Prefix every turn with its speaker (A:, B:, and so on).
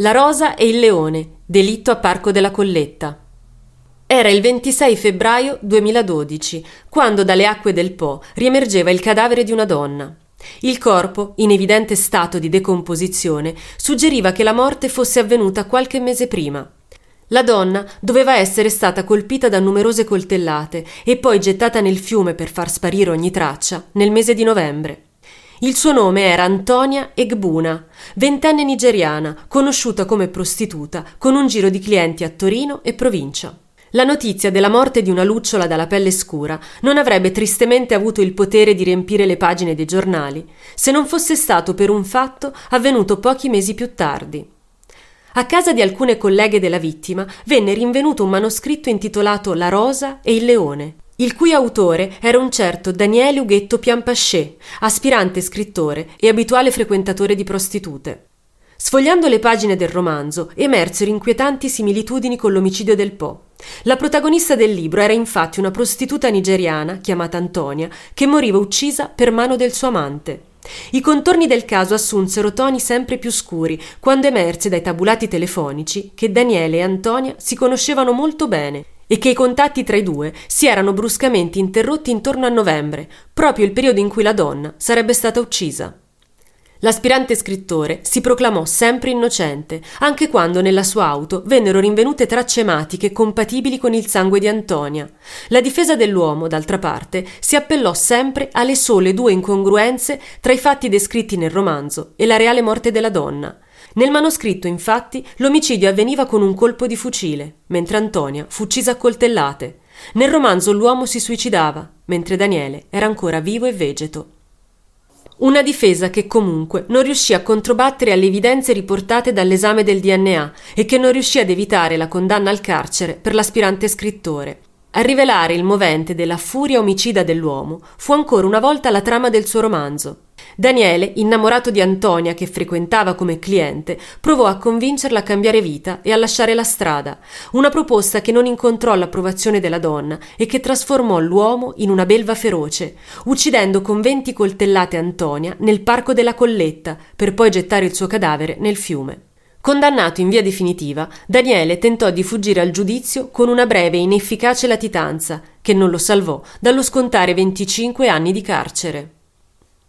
A: La rosa e il leone, delitto a Parco della Colletta. Era il 26 febbraio 2012, quando dalle acque del Po riemergeva il cadavere di una donna. Il corpo, in evidente stato di decomposizione, suggeriva che la morte fosse avvenuta qualche mese prima. La donna doveva essere stata colpita da numerose coltellate e poi gettata nel fiume per far sparire ogni traccia nel mese di novembre. Il suo nome era Antonia Egbuna, ventenne nigeriana, conosciuta come prostituta, con un giro di clienti a Torino e provincia. La notizia della morte di una lucciola dalla pelle scura non avrebbe tristemente avuto il potere di riempire le pagine dei giornali se non fosse stato per un fatto avvenuto pochi mesi più tardi. A casa di alcune colleghe della vittima venne rinvenuto un manoscritto intitolato La rosa e il leone, il cui autore era un certo Daniele Ughetto Piampasce, aspirante scrittore e abituale frequentatore di prostitute. Sfogliando le pagine del romanzo emersero inquietanti similitudini con l'omicidio del Po. La protagonista del libro era infatti una prostituta nigeriana chiamata Antonia che moriva uccisa per mano del suo amante. I contorni del caso assunsero toni sempre più scuri quando emerse dai tabulati telefonici che Daniele e Antonia si conoscevano molto bene e che i contatti tra i due si erano bruscamente interrotti intorno a novembre, proprio il periodo in cui la donna sarebbe stata uccisa. L'aspirante scrittore si proclamò sempre innocente, anche quando nella sua auto vennero rinvenute tracce ematiche compatibili con il sangue di Antonia. La difesa dell'uomo, d'altra parte, si appellò sempre alle sole due incongruenze tra i fatti descritti nel romanzo e la reale morte della donna. Nel manoscritto, infatti, l'omicidio avveniva con un colpo di fucile, mentre Antonia fu uccisa a coltellate. Nel romanzo l'uomo si suicidava, mentre Daniele era ancora vivo e vegeto. Una difesa che comunque non riuscì a controbattere alle evidenze riportate dall'esame del DNA e che non riuscì ad evitare la condanna al carcere per l'aspirante scrittore. A rivelare il movente della furia omicida dell'uomo fu ancora una volta la trama del suo romanzo. Daniele, innamorato di Antonia che frequentava come cliente, provò a convincerla a cambiare vita e a lasciare la strada, una proposta che non incontrò l'approvazione della donna e che trasformò l'uomo in una belva feroce, uccidendo con venti coltellate Antonia nel parco della Colletta per poi gettare il suo cadavere nel fiume. Condannato in via definitiva, Daniele tentò di fuggire al giudizio con una breve e inefficace latitanza, che non lo salvò dallo scontare 25 anni di carcere.